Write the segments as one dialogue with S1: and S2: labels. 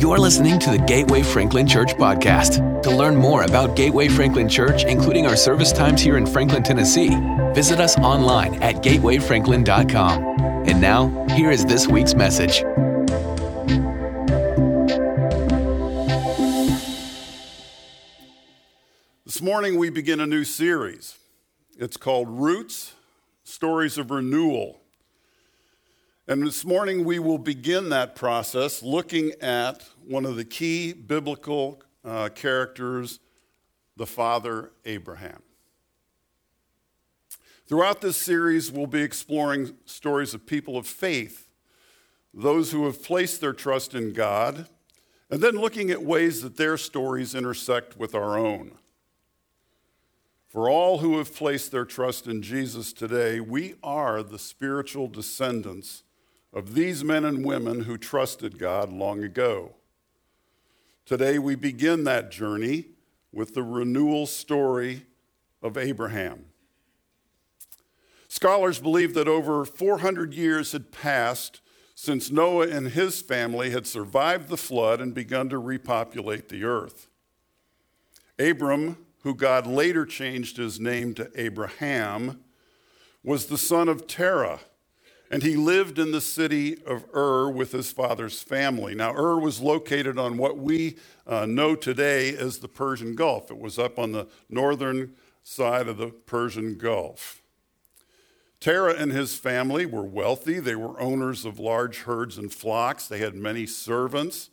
S1: You're listening to the Gateway Franklin Church podcast. To learn more about Gateway Franklin Church, including our service times here in Franklin, Tennessee, visit us online at gatewayfranklin.com. And now, here is this week's message.
S2: This morning, we begin a new series. It's called Roots Stories of Renewal. And this morning, we will begin that process looking at one of the key biblical uh, characters, the father Abraham. Throughout this series, we'll be exploring stories of people of faith, those who have placed their trust in God, and then looking at ways that their stories intersect with our own. For all who have placed their trust in Jesus today, we are the spiritual descendants of these men and women who trusted God long ago. Today, we begin that journey with the renewal story of Abraham. Scholars believe that over 400 years had passed since Noah and his family had survived the flood and begun to repopulate the earth. Abram who God later changed his name to Abraham, was the son of Terah, and he lived in the city of Ur with his father's family. Now, Ur was located on what we uh, know today as the Persian Gulf. It was up on the northern side of the Persian Gulf. Terah and his family were wealthy. They were owners of large herds and flocks. They had many servants.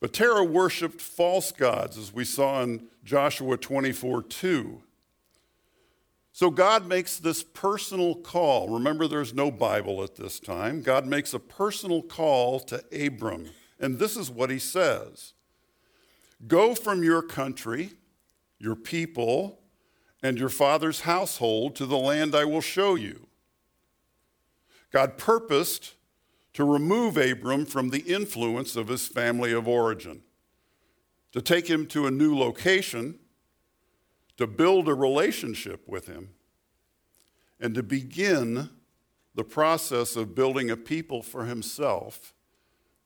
S2: But Terah worshiped false gods, as we saw in Joshua 24 2. So God makes this personal call. Remember, there's no Bible at this time. God makes a personal call to Abram. And this is what he says Go from your country, your people, and your father's household to the land I will show you. God purposed to remove Abram from the influence of his family of origin, to take him to a new location, to build a relationship with him, and to begin the process of building a people for himself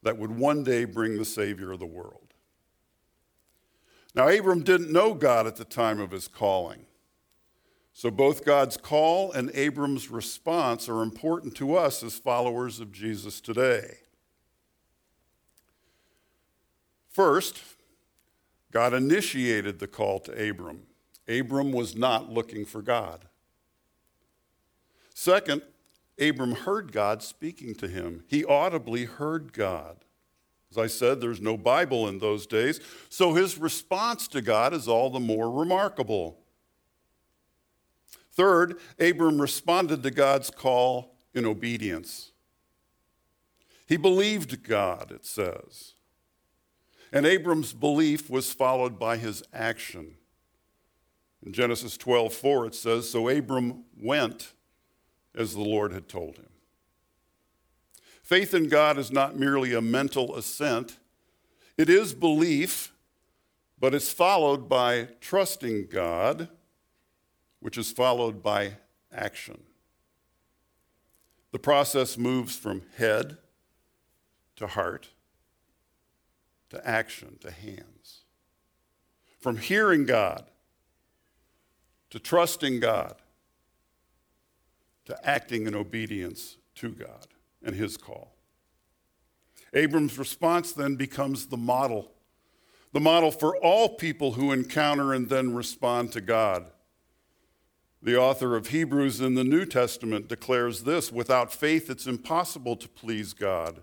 S2: that would one day bring the Savior of the world. Now, Abram didn't know God at the time of his calling. So, both God's call and Abram's response are important to us as followers of Jesus today. First, God initiated the call to Abram. Abram was not looking for God. Second, Abram heard God speaking to him. He audibly heard God. As I said, there's no Bible in those days, so his response to God is all the more remarkable. Third, Abram responded to God's call in obedience. He believed God, it says. And Abram's belief was followed by his action. In Genesis 12, 4, it says, So Abram went as the Lord had told him. Faith in God is not merely a mental assent, it is belief, but it's followed by trusting God which is followed by action. The process moves from head to heart to action to hands. From hearing God to trusting God to acting in obedience to God and his call. Abram's response then becomes the model, the model for all people who encounter and then respond to God. The author of Hebrews in the New Testament declares this without faith, it's impossible to please God,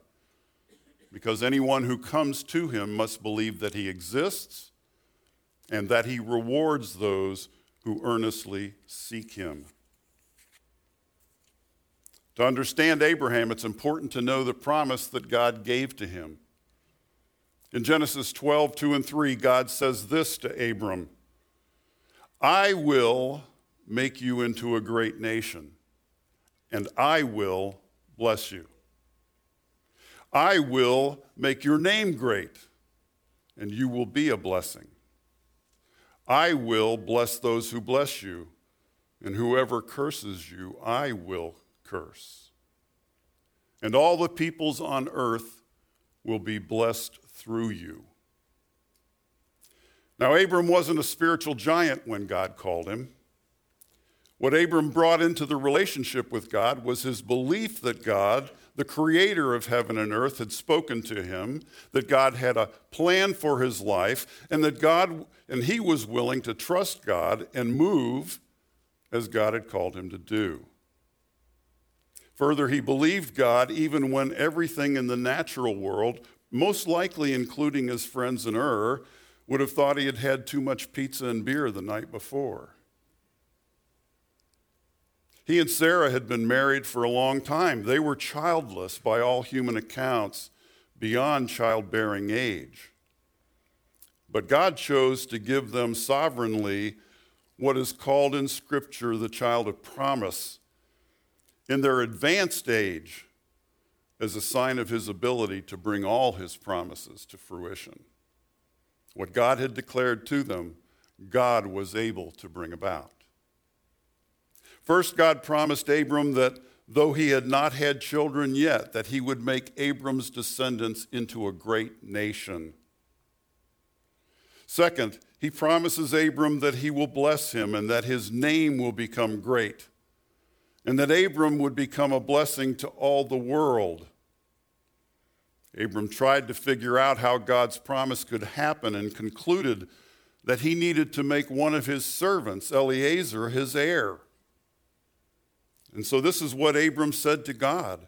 S2: because anyone who comes to him must believe that he exists and that he rewards those who earnestly seek him. To understand Abraham, it's important to know the promise that God gave to him. In Genesis 12, 2 and 3, God says this to Abram I will make you into a great nation, and I will bless you. I will make your name great, and you will be a blessing. I will bless those who bless you, and whoever curses you, I will curse. And all the peoples on earth will be blessed through you. Now, Abram wasn't a spiritual giant when God called him. What Abram brought into the relationship with God was his belief that God, the creator of heaven and earth, had spoken to him, that God had a plan for his life, and that God, and he was willing to trust God and move as God had called him to do. Further, he believed God even when everything in the natural world, most likely including his friends in Ur, would have thought he had had too much pizza and beer the night before. He and Sarah had been married for a long time. They were childless by all human accounts, beyond childbearing age. But God chose to give them sovereignly what is called in Scripture the child of promise in their advanced age as a sign of his ability to bring all his promises to fruition. What God had declared to them, God was able to bring about. First, God promised Abram that though he had not had children yet, that he would make Abram's descendants into a great nation. Second, he promises Abram that he will bless him and that his name will become great, and that Abram would become a blessing to all the world. Abram tried to figure out how God's promise could happen and concluded that he needed to make one of his servants, Eliezer, his heir. And so this is what Abram said to God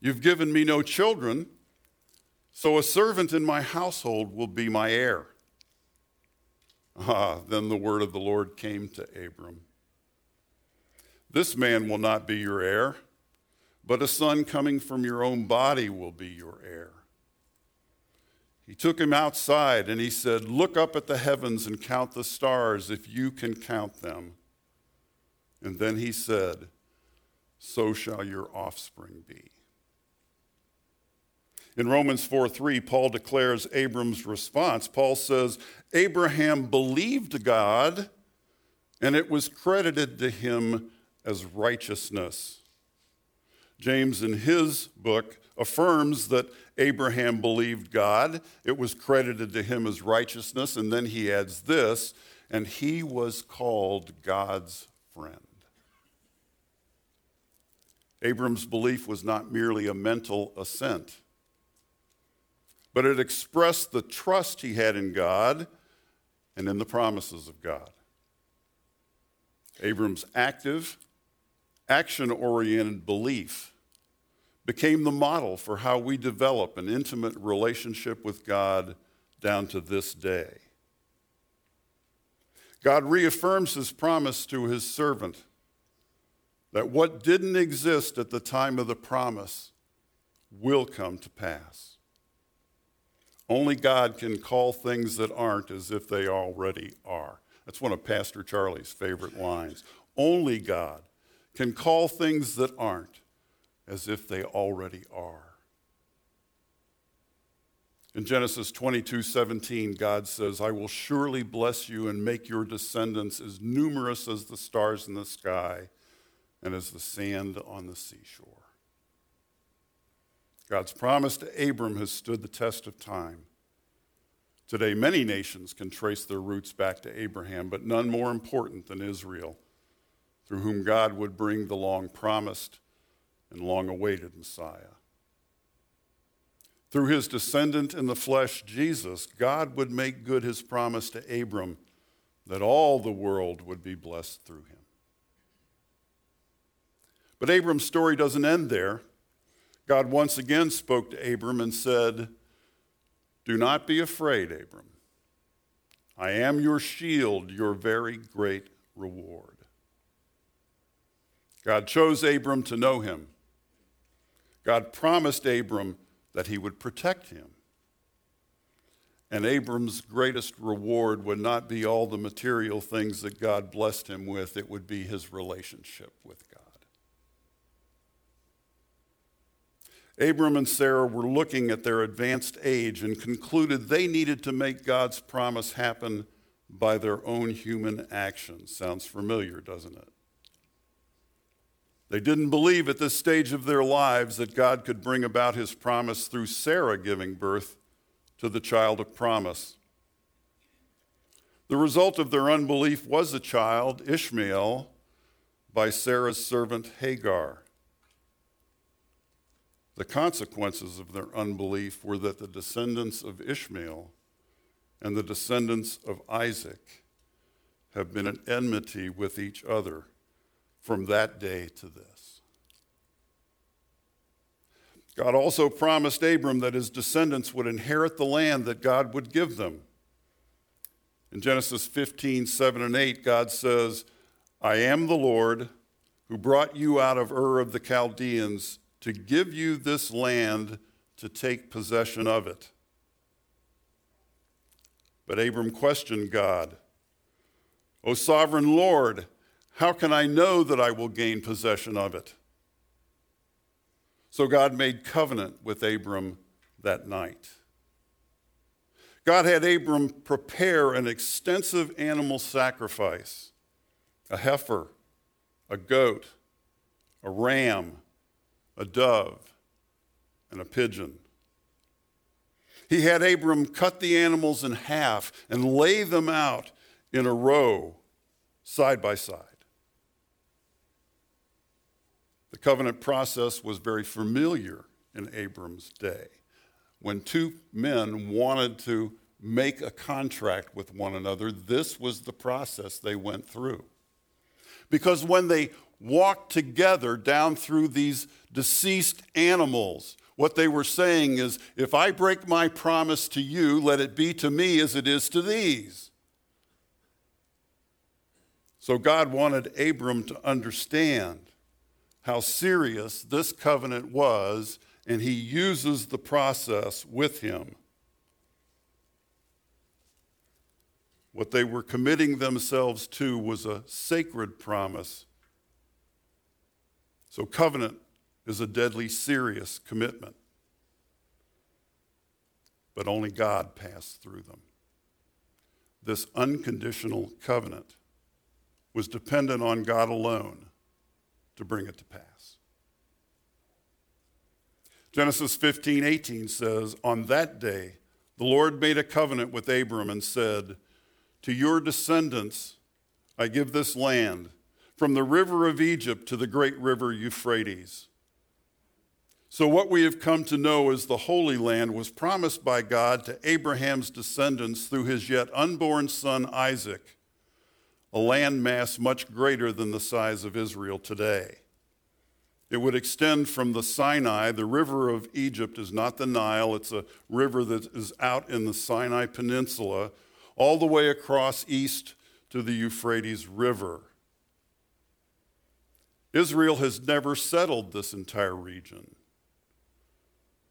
S2: You've given me no children, so a servant in my household will be my heir. Ah, then the word of the Lord came to Abram This man will not be your heir but a son coming from your own body will be your heir. He took him outside and he said, Look up at the heavens and count the stars if you can count them. And then he said, So shall your offspring be. In Romans 4 3, Paul declares Abram's response. Paul says, Abraham believed God, and it was credited to him as righteousness. James, in his book, affirms that Abraham believed God. It was credited to him as righteousness. And then he adds this, and he was called God's friend. Abram's belief was not merely a mental assent, but it expressed the trust he had in God and in the promises of God. Abram's active, action oriented belief became the model for how we develop an intimate relationship with God down to this day. God reaffirms his promise to his servant that what didn't exist at the time of the promise will come to pass. Only God can call things that aren't as if they already are. That's one of Pastor Charlie's favorite lines. Only God can call things that aren't as if they already are. In Genesis 22 17, God says, I will surely bless you and make your descendants as numerous as the stars in the sky and as the sand on the seashore. God's promise to Abram has stood the test of time. Today, many nations can trace their roots back to Abraham, but none more important than Israel through whom God would bring the long promised and long awaited Messiah. Through his descendant in the flesh, Jesus, God would make good his promise to Abram that all the world would be blessed through him. But Abram's story doesn't end there. God once again spoke to Abram and said, Do not be afraid, Abram. I am your shield, your very great reward. God chose Abram to know him. God promised Abram that he would protect him. And Abram's greatest reward would not be all the material things that God blessed him with, it would be his relationship with God. Abram and Sarah were looking at their advanced age and concluded they needed to make God's promise happen by their own human actions. Sounds familiar, doesn't it? They didn't believe at this stage of their lives that God could bring about his promise through Sarah giving birth to the child of promise. The result of their unbelief was a child, Ishmael, by Sarah's servant Hagar. The consequences of their unbelief were that the descendants of Ishmael and the descendants of Isaac have been at enmity with each other from that day to this. God also promised Abram that his descendants would inherit the land that God would give them. In Genesis 15, 7 and 8, God says, I am the Lord who brought you out of Ur of the Chaldeans to give you this land to take possession of it. But Abram questioned God, O sovereign Lord, how can I know that I will gain possession of it? So God made covenant with Abram that night. God had Abram prepare an extensive animal sacrifice a heifer, a goat, a ram, a dove, and a pigeon. He had Abram cut the animals in half and lay them out in a row, side by side. The covenant process was very familiar in Abram's day when two men wanted to make a contract with one another, this was the process they went through. Because when they walked together down through these deceased animals, what they were saying is, if I break my promise to you, let it be to me as it is to these. So God wanted Abram to understand how serious this covenant was and he uses the process with him. What they were committing themselves to was a sacred promise. So, covenant is a deadly serious commitment. But only God passed through them. This unconditional covenant was dependent on God alone to bring it to pass. Genesis 15, 18 says, On that day, the Lord made a covenant with Abram and said, To your descendants I give this land, from the river of Egypt to the great river Euphrates. So, what we have come to know as the Holy Land was promised by God to Abraham's descendants through his yet unborn son Isaac, a landmass much greater than the size of Israel today. It would extend from the Sinai. The river of Egypt is not the Nile, it's a river that is out in the Sinai Peninsula, all the way across east to the Euphrates River. Israel has never settled this entire region.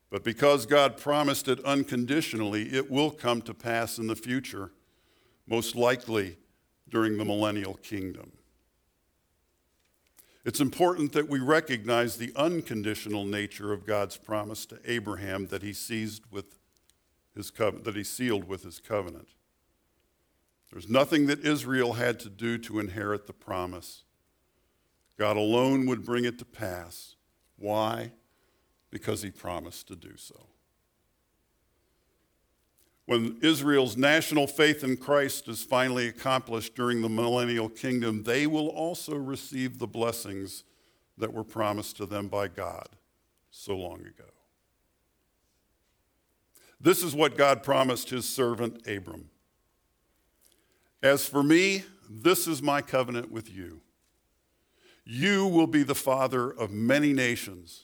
S2: But because God promised it unconditionally, it will come to pass in the future, most likely during the millennial kingdom. It's important that we recognize the unconditional nature of God's promise to Abraham that he seized with his that he sealed with his covenant. There's nothing that Israel had to do to inherit the promise. God alone would bring it to pass. Why? Because he promised to do so. When Israel's national faith in Christ is finally accomplished during the millennial kingdom, they will also receive the blessings that were promised to them by God so long ago. This is what God promised his servant Abram. As for me, this is my covenant with you. You will be the father of many nations.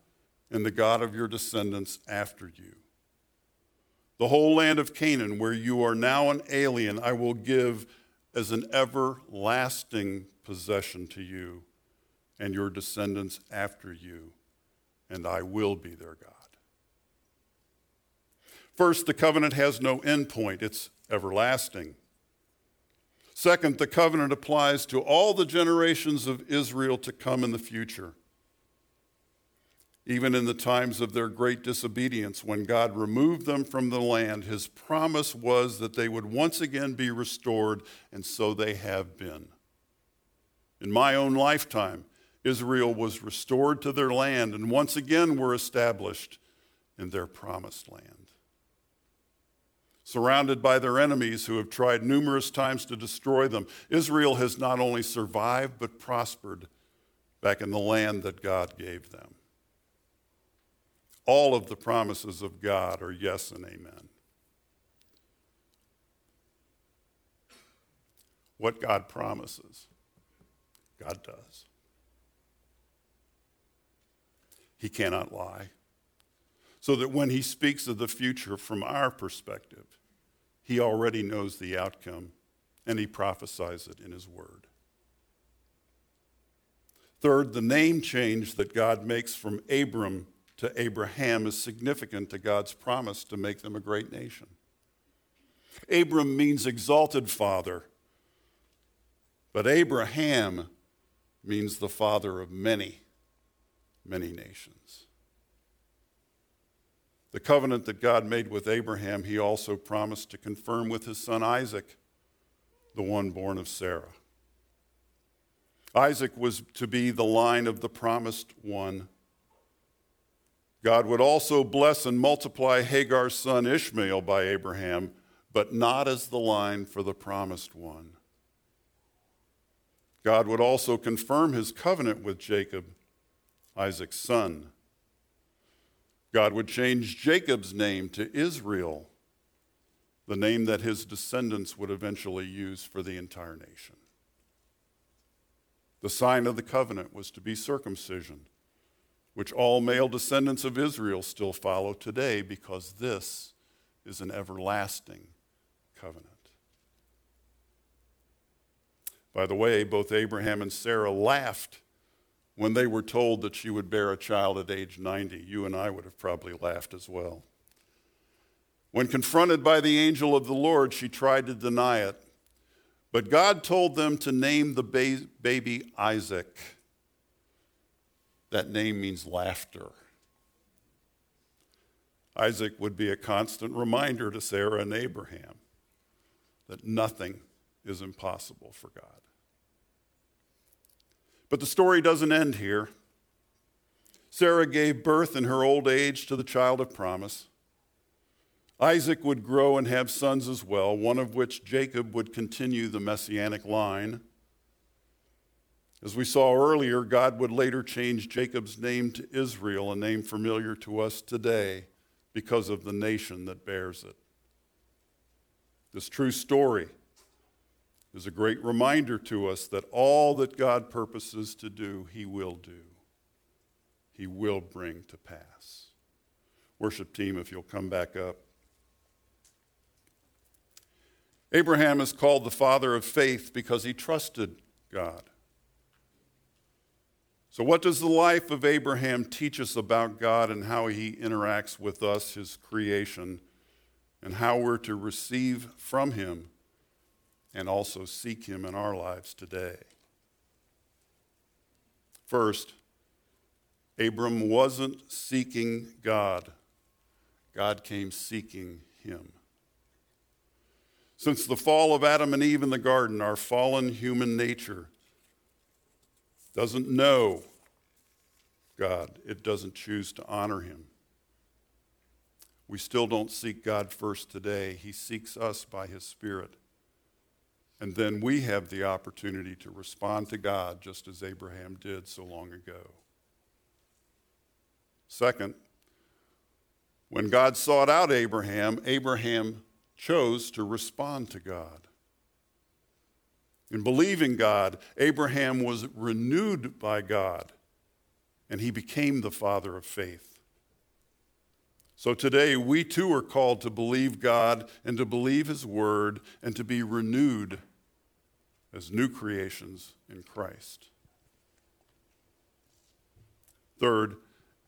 S2: and the God of your descendants after you. The whole land of Canaan, where you are now an alien, I will give as an everlasting possession to you and your descendants after you and I will be their God. First, the covenant has no end point, it's everlasting. Second, the covenant applies to all the generations of Israel to come in the future. Even in the times of their great disobedience, when God removed them from the land, his promise was that they would once again be restored, and so they have been. In my own lifetime, Israel was restored to their land and once again were established in their promised land. Surrounded by their enemies who have tried numerous times to destroy them, Israel has not only survived but prospered back in the land that God gave them. All of the promises of God are yes and amen. What God promises, God does. He cannot lie. So that when he speaks of the future from our perspective, he already knows the outcome and he prophesies it in his word. Third, the name change that God makes from Abram to Abraham is significant to God's promise to make them a great nation. Abram means exalted father, but Abraham means the father of many many nations. The covenant that God made with Abraham, he also promised to confirm with his son Isaac, the one born of Sarah. Isaac was to be the line of the promised one. God would also bless and multiply Hagar's son Ishmael by Abraham, but not as the line for the promised one. God would also confirm his covenant with Jacob Isaac's son. God would change Jacob's name to Israel, the name that his descendants would eventually use for the entire nation. The sign of the covenant was to be circumcision, which all male descendants of Israel still follow today because this is an everlasting covenant. By the way, both Abraham and Sarah laughed when they were told that she would bear a child at age 90. You and I would have probably laughed as well. When confronted by the angel of the Lord, she tried to deny it. But God told them to name the ba- baby Isaac. That name means laughter. Isaac would be a constant reminder to Sarah and Abraham that nothing is impossible for God. But the story doesn't end here. Sarah gave birth in her old age to the child of promise. Isaac would grow and have sons as well, one of which Jacob would continue the messianic line. As we saw earlier, God would later change Jacob's name to Israel, a name familiar to us today because of the nation that bears it. This true story is a great reminder to us that all that God purposes to do, He will do. He will bring to pass. Worship team, if you'll come back up. Abraham is called the father of faith because he trusted God. So, what does the life of Abraham teach us about God and how he interacts with us, his creation, and how we're to receive from him and also seek Him in our lives today. First, Abram wasn't seeking God, God came seeking him. Since the fall of Adam and Eve in the garden, our fallen human nature doesn't know God, it doesn't choose to honor Him. We still don't seek God first today. He seeks us by His Spirit. And then we have the opportunity to respond to God just as Abraham did so long ago. Second, when God sought out Abraham, Abraham chose to respond to God. In believing God, Abraham was renewed by God, and he became the father of faith. So today, we too are called to believe God and to believe his word and to be renewed as new creations in Christ. Third,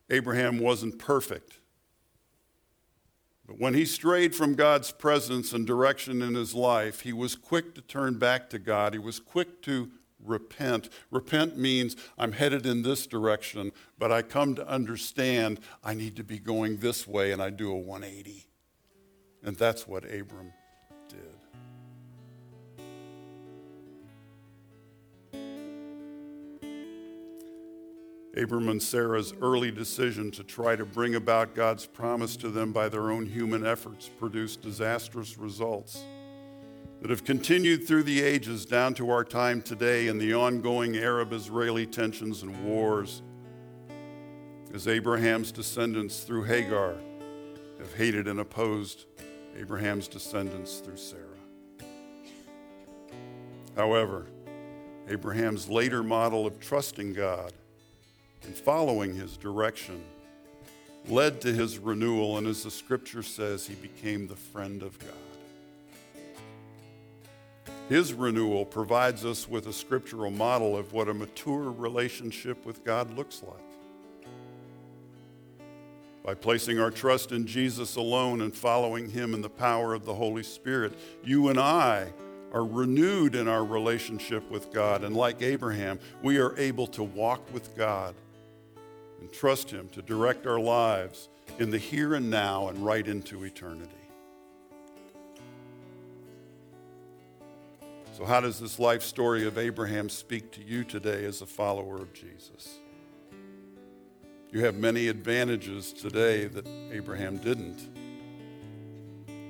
S2: Abraham wasn't perfect. But when he strayed from God's presence and direction in his life, he was quick to turn back to God. He was quick to repent. Repent means I'm headed in this direction, but I come to understand I need to be going this way, and I do a 180. And that's what Abram did. Abram and Sarah's early decision to try to bring about God's promise to them by their own human efforts produced disastrous results that have continued through the ages down to our time today in the ongoing Arab Israeli tensions and wars. As Abraham's descendants through Hagar have hated and opposed Abraham's descendants through Sarah. However, Abraham's later model of trusting God and following his direction led to his renewal, and as the scripture says, he became the friend of God. His renewal provides us with a scriptural model of what a mature relationship with God looks like. By placing our trust in Jesus alone and following Him in the power of the Holy Spirit, you and I are renewed in our relationship with God. And like Abraham, we are able to walk with God and trust Him to direct our lives in the here and now and right into eternity. So, how does this life story of Abraham speak to you today as a follower of Jesus? You have many advantages today that Abraham didn't.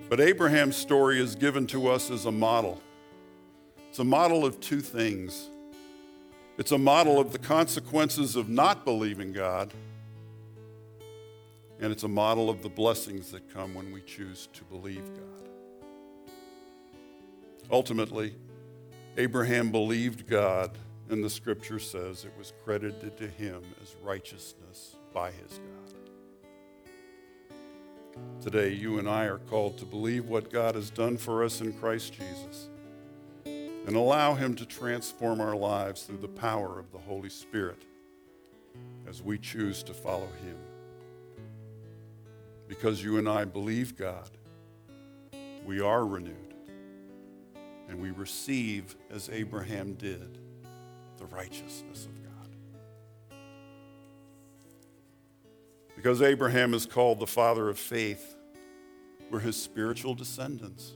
S2: But Abraham's story is given to us as a model. It's a model of two things it's a model of the consequences of not believing God, and it's a model of the blessings that come when we choose to believe God. Ultimately, Abraham believed God, and the scripture says it was credited to him as righteousness by his God. Today, you and I are called to believe what God has done for us in Christ Jesus and allow Him to transform our lives through the power of the Holy Spirit as we choose to follow Him. Because you and I believe God, we are renewed and we receive, as Abraham did, the righteousness of God. Because Abraham is called the father of faith, we're his spiritual descendants.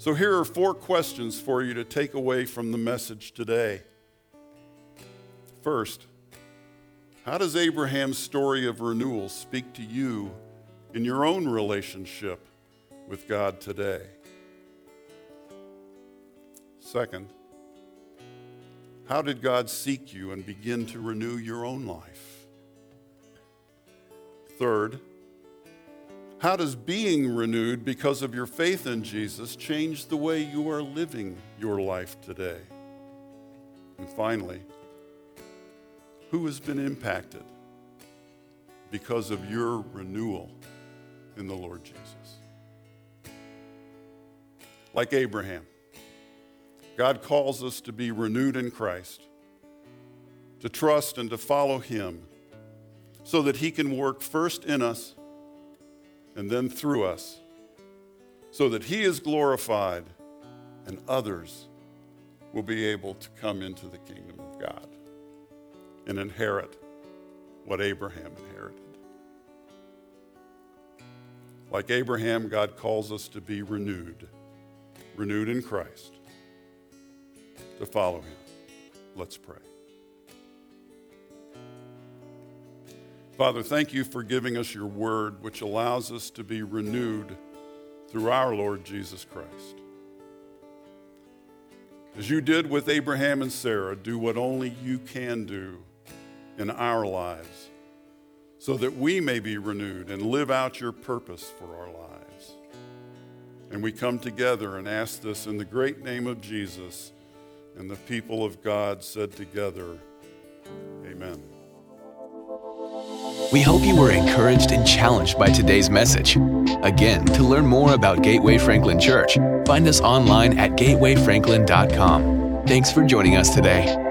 S2: So, here are four questions for you to take away from the message today. First, how does Abraham's story of renewal speak to you in your own relationship with God today? Second, how did God seek you and begin to renew your own life? Third, how does being renewed because of your faith in Jesus change the way you are living your life today? And finally, who has been impacted because of your renewal in the Lord Jesus? Like Abraham, God calls us to be renewed in Christ, to trust and to follow Him, so that He can work first in us and then through us, so that He is glorified and others will be able to come into the kingdom of God and inherit what Abraham inherited. Like Abraham, God calls us to be renewed, renewed in Christ, to follow Him. Let's pray. Father, thank you for giving us your word, which allows us to be renewed through our Lord Jesus Christ. As you did with Abraham and Sarah, do what only you can do in our lives so that we may be renewed and live out your purpose for our lives. And we come together and ask this in the great name of Jesus. And the people of God said together, Amen.
S1: We hope you were encouraged and challenged by today's message. Again, to learn more about Gateway Franklin Church, find us online at gatewayfranklin.com. Thanks for joining us today.